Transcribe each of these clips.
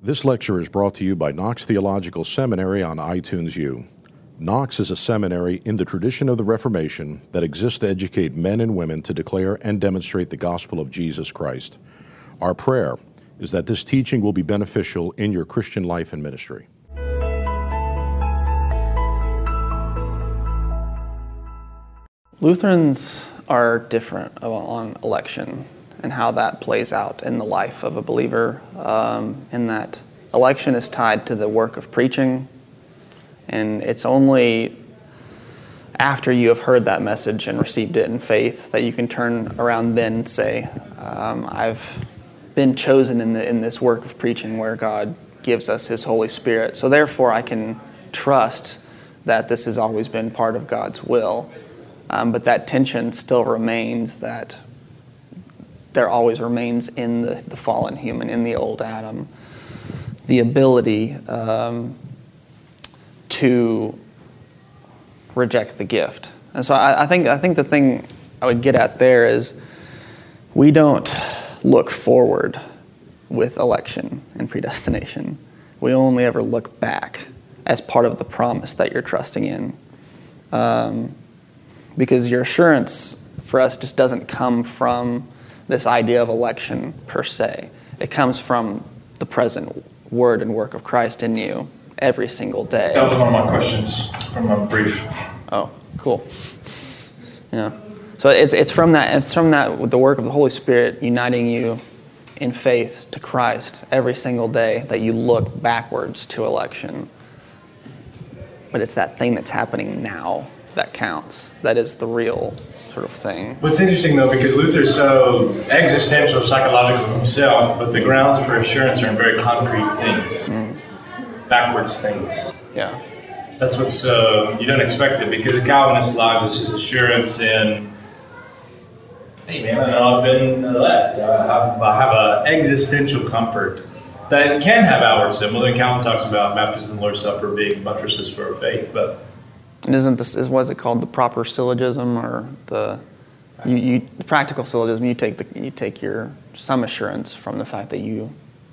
This lecture is brought to you by Knox Theological Seminary on iTunes U. Knox is a seminary in the tradition of the Reformation that exists to educate men and women to declare and demonstrate the gospel of Jesus Christ. Our prayer is that this teaching will be beneficial in your Christian life and ministry. Lutherans are different on election and how that plays out in the life of a believer, um, in that election is tied to the work of preaching, and it's only after you have heard that message and received it in faith that you can turn around then and say, um, I've been chosen in, the, in this work of preaching where God gives us His Holy Spirit. So therefore, I can trust that this has always been part of God's will. Um, but that tension still remains that there always remains in the, the fallen human, in the old Adam, the ability um, to reject the gift. And so I, I, think, I think the thing I would get at there is we don't look forward with election and predestination. We only ever look back as part of the promise that you're trusting in. Um, because your assurance for us just doesn't come from this idea of election per se. It comes from the present word and work of Christ in you every single day. That was one of my questions from a brief. Oh, cool. Yeah. So it's, it's from that it's from that with the work of the Holy Spirit uniting you in faith to Christ every single day that you look backwards to election. But it's that thing that's happening now that counts. That is the real sort of thing. What's interesting though, because Luther's so existential, psychological himself, but the grounds for assurance are in very concrete things, mm. backwards things. Yeah. That's what's uh, you don't expect it because a Calvinist lodges his assurance in. Hey man, I've been elect. I have, I have an existential comfort that can have outward symbol. And Calvin talks about baptism and Lord's Supper being buttresses for our faith, but and isn't this is what is it called the proper syllogism or the you, you the practical syllogism? You take the you take your some assurance from the fact that you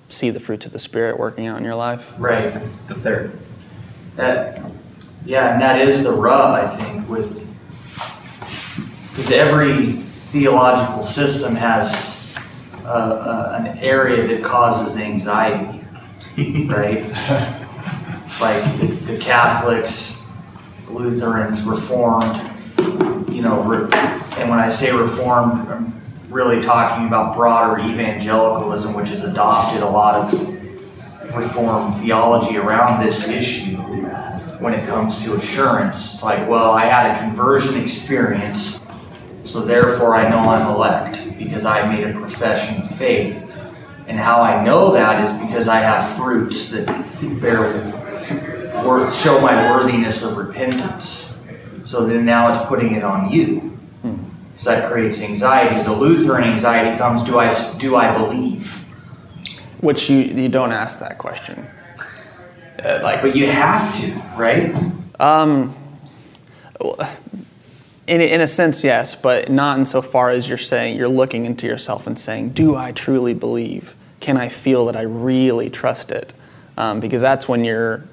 see the fruits of the spirit working out in your life. Right. The third. That yeah, and that is the rub I think with because every theological system has a, a, an area that causes anxiety, right? like the, the Catholics Lutherans, Reformed, you know, and when I say Reformed, I'm really talking about broader evangelicalism, which has adopted a lot of Reformed theology around this issue when it comes to assurance. It's like, well, I had a conversion experience, so therefore I know I'm elect because I made a profession of faith. And how I know that is because I have fruits that bear show my worthiness of repentance. So then now it's putting it on you. So that creates anxiety. The Lutheran anxiety comes: Do I do I believe? Which you you don't ask that question. Uh, like, but you have to, right? Um, in, in a sense, yes, but not insofar as you're saying you're looking into yourself and saying, "Do I truly believe? Can I feel that I really trust it?" Um, because that's when you're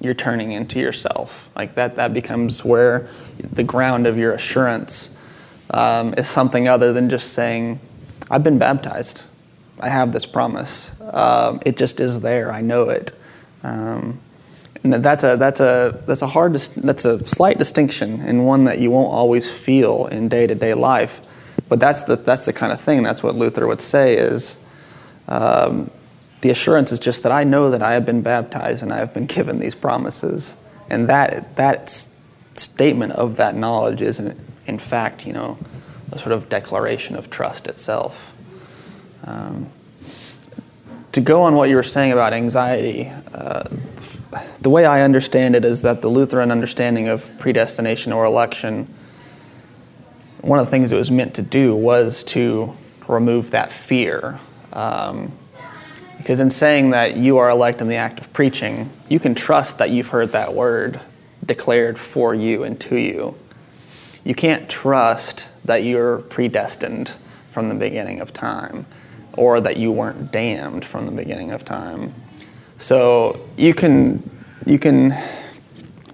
you're turning into yourself. Like that, that becomes where the ground of your assurance um, is something other than just saying, I've been baptized. I have this promise. Um, it just is there. I know it. Um, and that's a, that's a, that's a hard, that's a slight distinction and one that you won't always feel in day to day life. But that's the, that's the kind of thing, that's what Luther would say is, um, the assurance is just that I know that I have been baptized and I have been given these promises. And that, that statement of that knowledge is, in, in fact, you know, a sort of declaration of trust itself. Um, to go on what you were saying about anxiety, uh, the way I understand it is that the Lutheran understanding of predestination or election, one of the things it was meant to do was to remove that fear. Um, because in saying that you are elect in the act of preaching, you can trust that you've heard that word declared for you and to you. You can't trust that you're predestined from the beginning of time or that you weren't damned from the beginning of time. So you can you can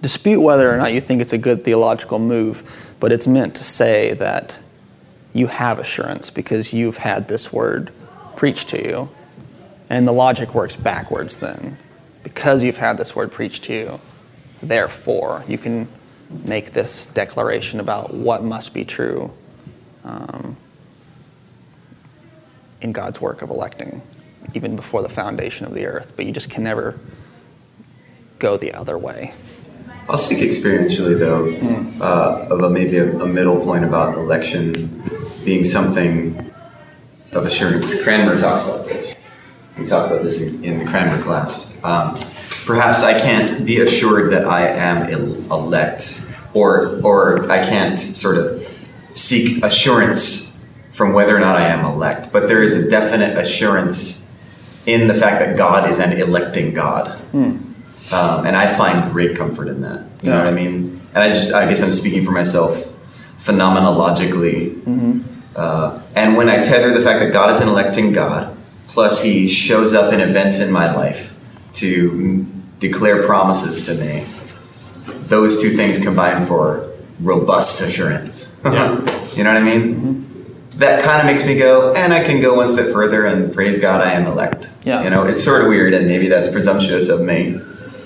dispute whether or not you think it's a good theological move, but it's meant to say that you have assurance because you've had this word preached to you. And the logic works backwards then. Because you've had this word preached to you, therefore, you can make this declaration about what must be true um, in God's work of electing, even before the foundation of the earth. But you just can never go the other way. I'll speak experientially, though, uh, of a, maybe a, a middle point about election being something of assurance. Cranmer talks about this. We talked about this in, in the Cranmer class. Um, perhaps I can't be assured that I am el- elect, or or I can't sort of seek assurance from whether or not I am elect. But there is a definite assurance in the fact that God is an electing God. Um, and I find great comfort in that. You know what I mean? And I just, I guess I'm speaking for myself phenomenologically. Uh, and when I tether the fact that God is an electing God, plus He shows up in events in my life to declare promises to me, those two things combine for robust assurance. Yeah. you know what I mean? Mm-hmm. That kind of makes me go, and I can go one step further and praise God, I am elect. Yeah. You know, it's sort of weird, and maybe that's presumptuous of me.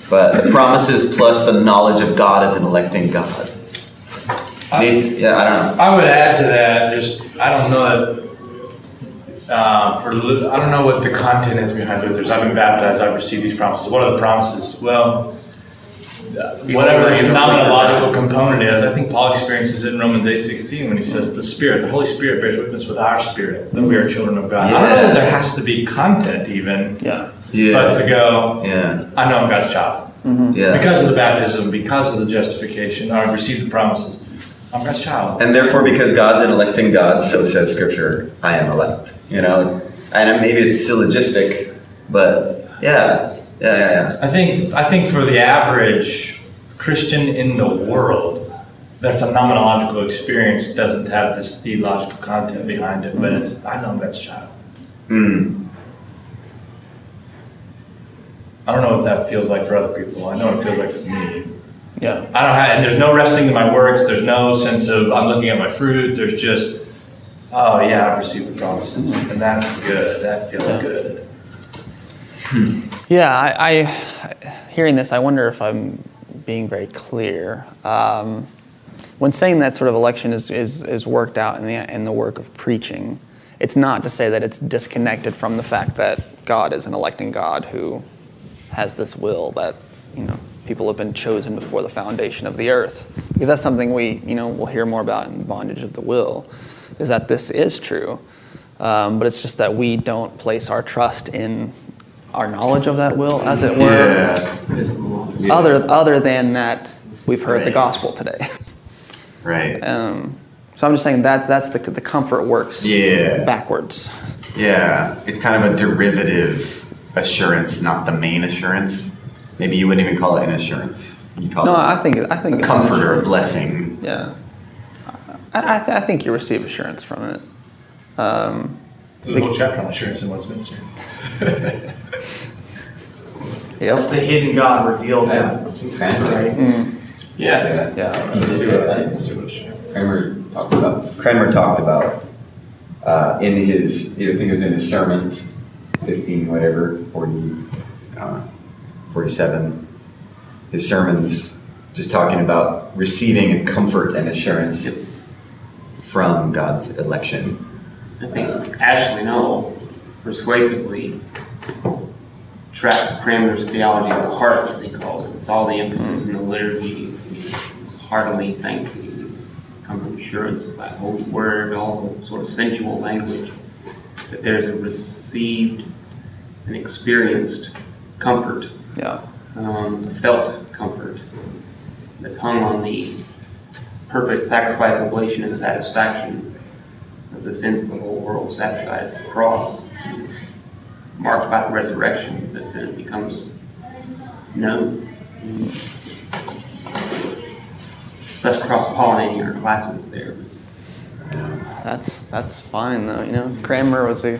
But the promises plus the knowledge of God as an electing God. Maybe, yeah, I don't know. I would add to that, just, I don't know that, uh, for, li- I don't know what the content is behind Luther's. I've been baptized, I've received these promises. What are the promises? Well, uh, whatever the phenomenological component is, I think Paul experiences it in Romans eight sixteen when he says, the Spirit, the Holy Spirit bears witness with our spirit that we are children of God. I don't know that there has to be content even, Yeah. Yeah. but to go, Yeah. I know I'm God's child. Yeah. Because of the baptism, because of the justification, I've received the promises. I'm God's child. And therefore, because God's an electing God, so says Scripture, I am elect. You know, and maybe it's syllogistic, but yeah, yeah, yeah, yeah. I think I think for the average Christian in the world, their phenomenological experience doesn't have this theological content behind it, but it's I know God's child. Mm. I don't know what that feels like for other people. I know what it feels like for me. Yeah. I don't have, and there's no resting in my works. There's no sense of I'm looking at my fruit. There's just, oh yeah, I've received the promises, and that's good. That feels Yeah. good. Yeah, I, I hearing this, I wonder if I'm being very clear. Um, when saying that sort of election is, is, is worked out in the, in the work of preaching, it's not to say that it's disconnected from the fact that God is an electing God who has this will that you know people have been chosen before the foundation of the earth. Because that's something we you know we'll hear more about in the bondage of the will, is that this is true. Um, but it's just that we don't place our trust in our knowledge of that will, as it were, Yeah. other other than that we've heard the gospel today. Right. Um, so I'm just saying that that's the the comfort works Yeah. backwards. Yeah. It's kind of a derivative assurance, not the main assurance. Maybe you wouldn't even call it an assurance. You call No, it I think I think a it's comfort or a blessing. Yeah, I, I, th- I think you receive assurance from it. Um, There's a whole chapter on assurance in Westminster. yep. It's the hidden God revealed. Yeah. Right? Yeah. Yeah. Cranmer talked about. Cranmer talked about uh, in his, I think it was in his sermons, fifteen whatever, forty, uh, forty-seven. His sermons, just talking about receiving a comfort and assurance from God's election. I think Ashley Null persuasively tracks Cranmer's theology of the heart, as he calls it, with all the emphasis in the liturgy. He heartily thank the comfort and assurance of that holy word, all the sort of sensual language, that there's a received and experienced comfort, Yeah. um, felt comfort, that's hung on the perfect sacrifice, oblation, and satisfaction of the sins of the whole world satisfied at the cross, marked by the resurrection, that then it becomes known. So that's cross pollinating our classes there. That's that's fine though. You know, Cranmer was a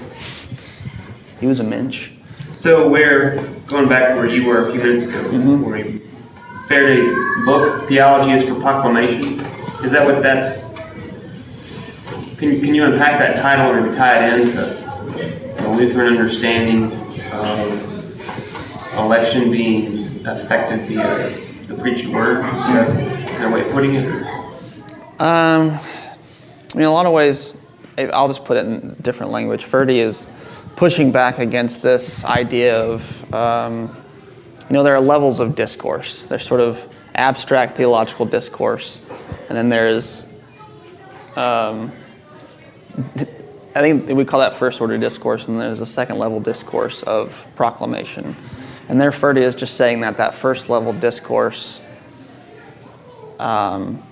he was a mensch. So where going back to where you were a few minutes ago, where you, Faraday book theology is for proclamation. Is that what that's? Can, can you unpack that title and tie it into the Lutheran understanding of election being affected via the preached word? Is that a way of putting it? Um, in a lot of ways, I'll just put it in different language. Forde is pushing back against this idea of, um, you know, there are levels of discourse. There's sort of abstract theological discourse, and then there's, um, I think we call that first order discourse, and there's a second level discourse of proclamation. And there, Forde is just saying that that first level discourse um,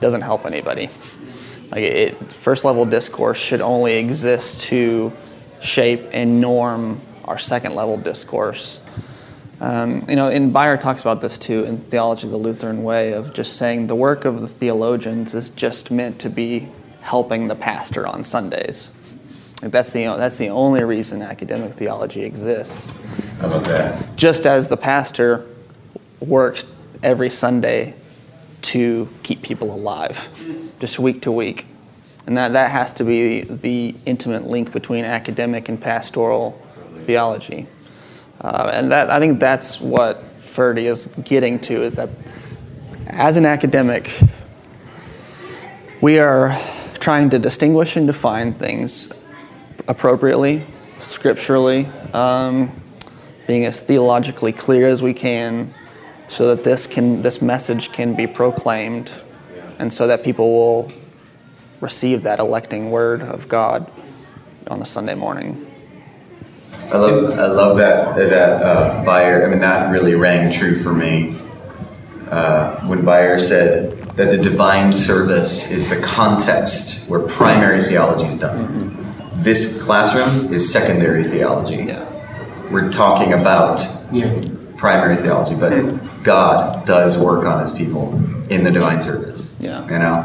doesn't help anybody. Like it, first level discourse should only exist to shape and norm our second level discourse. Um, you know, and Bayer talks about this too in Theology of the Lutheran Way of just saying the work of the theologians is just meant to be helping the pastor on Sundays. Like that's the that's the only reason academic theology exists. I love that. Just as the pastor works every Sunday to keep people alive, just week to week. And that, that has to be the intimate link between academic and pastoral theology. Uh, and that, I think that's what Forde is getting to is that as an academic, we are trying to distinguish and define things appropriately, scripturally, um, being as theologically clear as we can, so that this can this message can be proclaimed, and so that people will receive that electing word of God on the Sunday morning. I love I love that that uh, Bayer. I mean, that really rang true for me uh, when Bayer said that the divine service is the context where primary theology is done. This classroom is secondary theology. Yeah. We're talking about Yeah. primary theology, but God does work on His people in the divine service. Yeah. You know,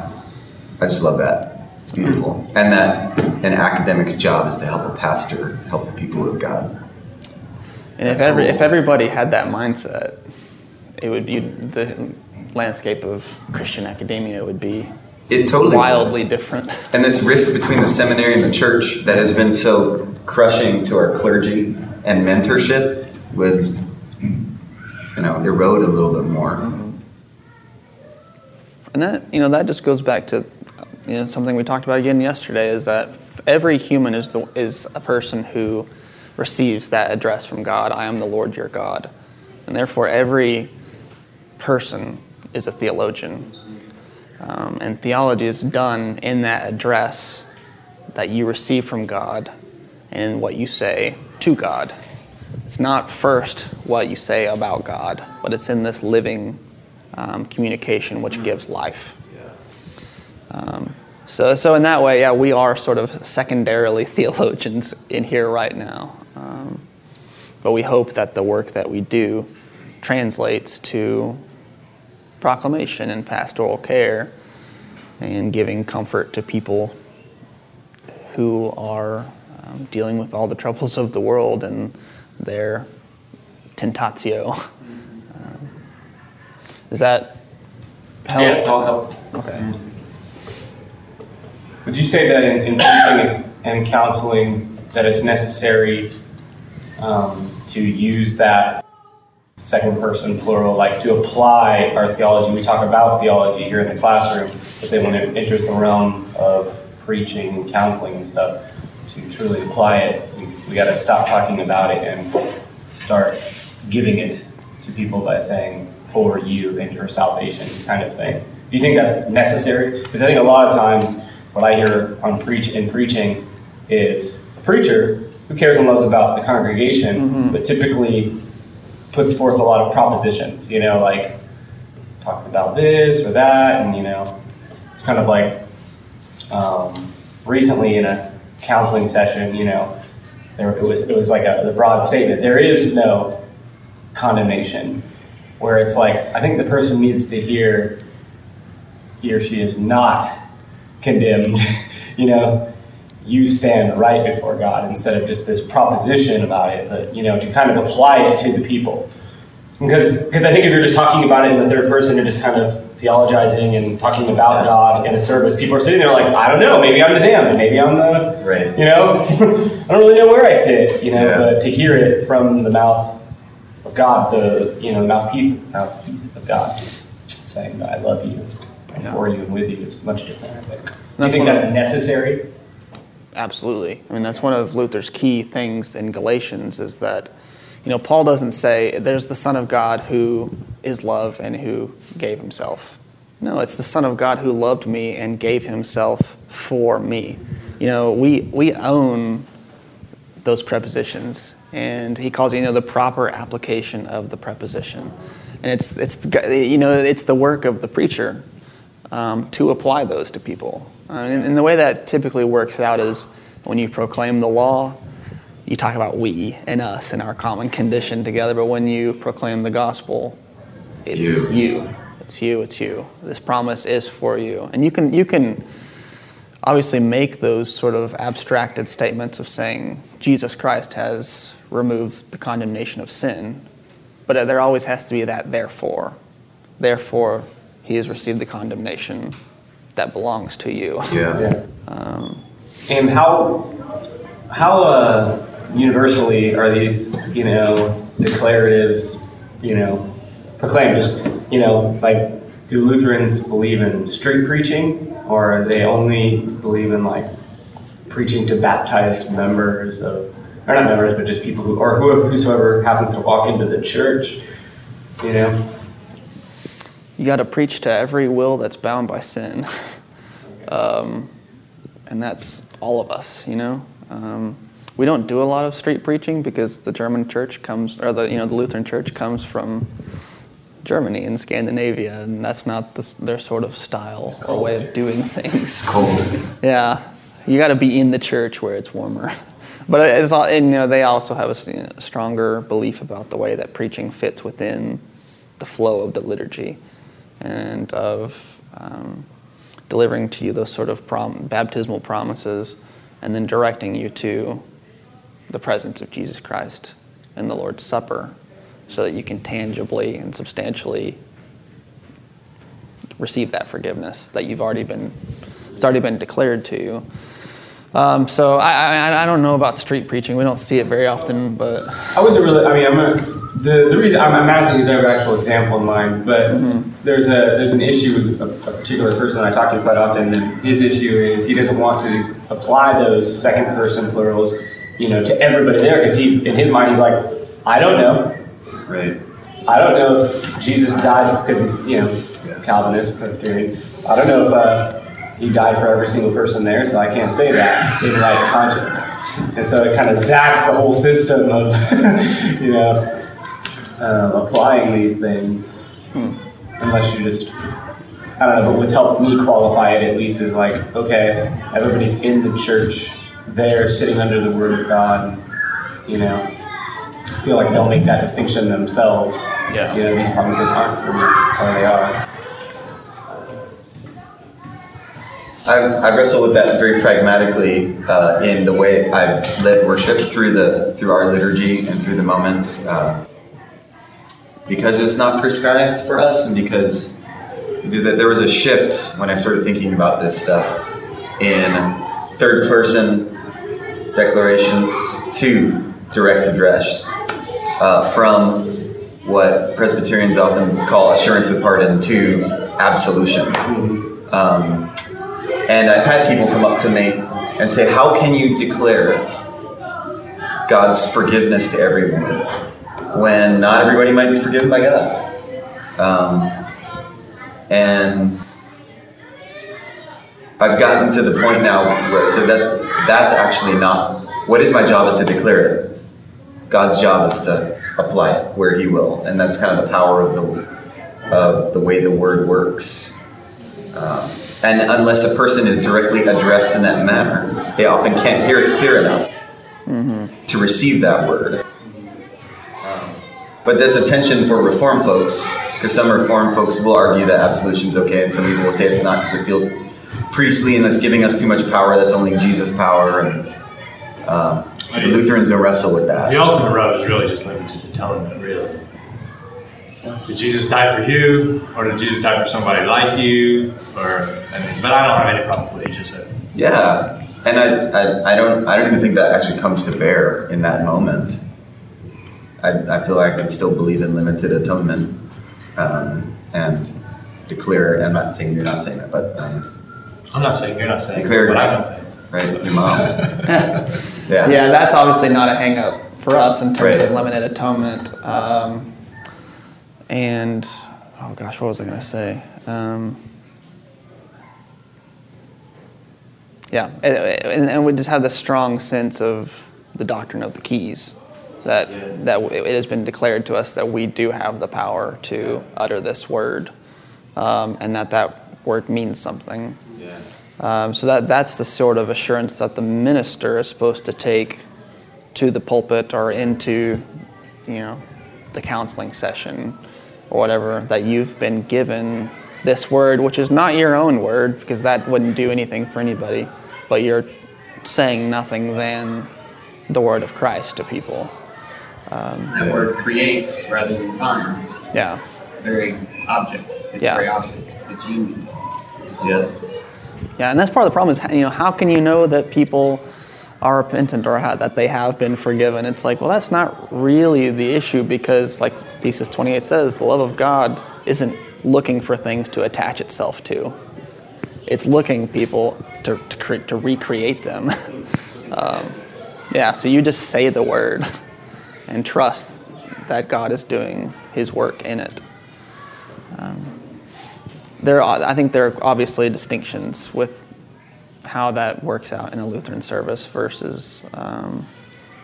I just love that. It's beautiful, and that an academic's job is to help a pastor help the people of God. And if every if everybody had that mindset, it would be the landscape of Christian academia would be It totally would. wildly different. And this rift between the seminary and the church that has been so crushing to our clergy and mentorship would, you know, erode a little bit more. And that you know that just goes back to you know something we talked about again yesterday is that every human is the, is a person who receives that address from God. I am the Lord your God, and therefore every person is a theologian. Um, and theology is done in that address that you receive from God and what you say to God. It's not first what you say about God, but it's in this living um, communication which gives life. Um, so, so in that way, yeah, we are sort of secondarily theologians in here right now. Um, but we hope that the work that we do translates to proclamation and pastoral care and giving comfort to people who are um, dealing with all the troubles of the world and their tentatio. Um, Does that help? Yeah, it's all helpful. Okay. Would you say that in, in and counseling that it's necessary um, to use that second person plural, like to apply our theology? We talk about theology here in the classroom, but then when it enters the realm of preaching and counseling and stuff, to truly apply it, we, we got to stop talking about it and start giving it to people by saying, for you and your salvation, kind of thing. Do you think that's necessary? Because I think a lot of times what I hear on preach in preaching is a preacher who cares and loves about the congregation, but typically puts forth a lot of propositions. You know, like talks about this or that, and you know, it's kind of like um, recently in a counseling session. You know, there it was it was like a the broad statement. There is no condemnation, where it's like I think the person needs to hear he or she is not condemned. you know, you stand right before God instead of just this proposition about it, but you know, to kind of apply it to the people. Because because I think if you're just talking about it in the third person, you're just kind of theologizing and talking about God in a service. People are sitting there like, I don't know, maybe I'm the damned, maybe I'm the Right. you know, I don't really know where I sit, you know, Yeah. but to hear it from the mouth of God, the you know mouthpiece mouthpiece of God, saying that I love you, and Yeah. for you, and with you is much different. I think. Do you That's think one of- that's necessary? Absolutely. I mean, that's one of Luther's key things in Galatians is that, you know, Paul doesn't say there's the Son of God who is love and who gave himself. No, it's the Son of God who loved me and gave himself for me. You know, we, we own those prepositions, and he calls it, you know, the proper application of the preposition. And it's, it's you know, it's the work of the preacher um, to apply those to people. Uh, and, and the way that typically works out is when you proclaim the law, you talk about we and us and our common condition together. But when you proclaim the gospel, it's You. you. It's you. It's you. This promise is for you, and you can you can obviously make those sort of abstracted statements of saying Jesus Christ has removed the condemnation of sin, but there always has to be that therefore. Therefore, he has received the condemnation that belongs to you. Yeah. And how how uh, universally are these you know declaratives you know proclaimed? Just you know like do Lutherans believe in street preaching, or they only believe in like preaching to baptized members of or not members, but just people who or whoever whosoever happens to walk into the church? You know. You got to preach to every will that's bound by sin. um, and that's all of us, you know. Um, we don't do a lot of street preaching because the German church comes, or the you know the Lutheran church comes from Germany and Scandinavia, and that's not the, their sort of style or way of doing things. Cold. Yeah, you got to be in the church where it's warmer. But it's all, and, you know, they also have a you know, stronger belief about the way that preaching fits within the flow of the liturgy, and of um, delivering to you those sort of prom- baptismal promises, and then directing you to the presence of Jesus Christ in the Lord's Supper, so that you can tangibly and substantially receive that forgiveness that you've already been it's already been declared to you. Um, so I, I, I don't know about street preaching. We don't see it very often, but I wasn't really. I mean, I'm a, the the reason I'm, I'm asking is I have an actual example in mind, but there's a there's an issue with a, a particular person I talk to quite often, and his issue is he doesn't want to apply those second person plurals, you know, to everybody there because he's in his mind he's like, I don't know, Right. I don't know if Jesus died because he's you know Yeah. Calvinist, Presbyterian. I don't know if uh, he died for every single person there, so I can't say that in right conscience. And so it kind of zaps the whole system of you know um, applying these things, unless you just. I don't know, but what's helped me qualify it at least is like, okay, everybody's in the church, they're sitting under the Word of God, you know, I feel like they'll make that distinction themselves. Yeah. You know, these promises aren't for me, or they are. I've, I've wrestled with that very pragmatically uh, in the way I've led worship through the through our liturgy and through the moment, uh, because it's not prescribed for us, and because. There was a shift when I started thinking about this stuff in third person declarations to direct address uh, from what Presbyterians often call assurance of pardon to absolution. Um, and I've had people come up to me and say, How can you declare God's forgiveness to everyone when not everybody might be forgiven by God? Um, and I've gotten to the point now where so that that's actually not what is my job is to declare it. God's job is to apply it where He will, and that's kind of the power of the of the way the Word works. Um, and unless a person is directly addressed in that manner, they often can't hear it clear enough to receive that word. But that's a tension for Reform folks, because some Reform folks will argue that absolution is okay, and some people will say it's not because it feels priestly and that's giving us too much power. That's only Jesus' power. And um, the Lutherans don't wrestle with that. The ultimate rub is really just limited to atonement, really. Did Jesus die for you, or did Jesus die for somebody like you? Or, I mean, but I don't have any problem with what you just said. Yeah, and I, I, I don't I don't even think that actually comes to bear in that moment. I, I feel like I can still believe in limited atonement um, and declare. I'm not saying you're not saying that, but um, I'm not saying you're not saying, Declare- but I'm not saying. right, your mom. yeah. Yeah, that's obviously not a hang up for us in terms of limited atonement. Um, and, oh gosh, what was I going to say? Um, yeah, and, and- and we just have this strong sense of the doctrine of the keys. That, that it has been declared to us that we do have the power to utter this word, um, and that that word means something. Yeah. Um, so that that's the sort of assurance that the minister is supposed to take to the pulpit or into, you know, the counseling session or whatever that you've been given this word, which is not your own word because that wouldn't do anything for anybody, but you're saying nothing than the word of Christ to people. That word creates rather than finds. Yeah. Very object. It's Yeah. very object. It's union. Yeah. Yeah, and that's part of the problem is, you know, how can you know that people are repentant or ha- that they have been forgiven? It's like, well, that's not really the issue because, like Thesis 28 says, the love of God isn't looking for things to attach itself to. It's looking people to, to, cre- to recreate them. um, yeah, so you just say the word and trust that God is doing his work in it there are, I think there are obviously distinctions with how that works out in a Lutheran service versus um,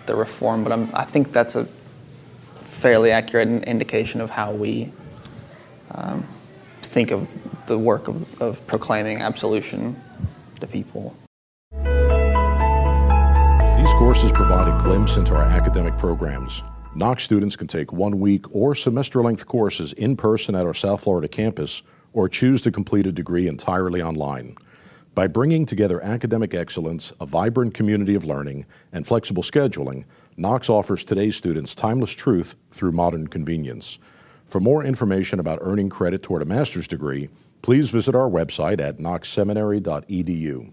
the Reform, but I'm, I think that's a fairly accurate indication of how we um, think of the work of, of proclaiming absolution to people. Courses provide a glimpse into our academic programs. Knox students can take one week or semester length courses in person at our South Florida campus or choose to complete a degree entirely online. By bringing together academic excellence, a vibrant community of learning, and flexible scheduling, Knox offers today's students timeless truth through modern convenience. For more information about earning credit toward a master's degree, please visit our website at knoxseminary.edu.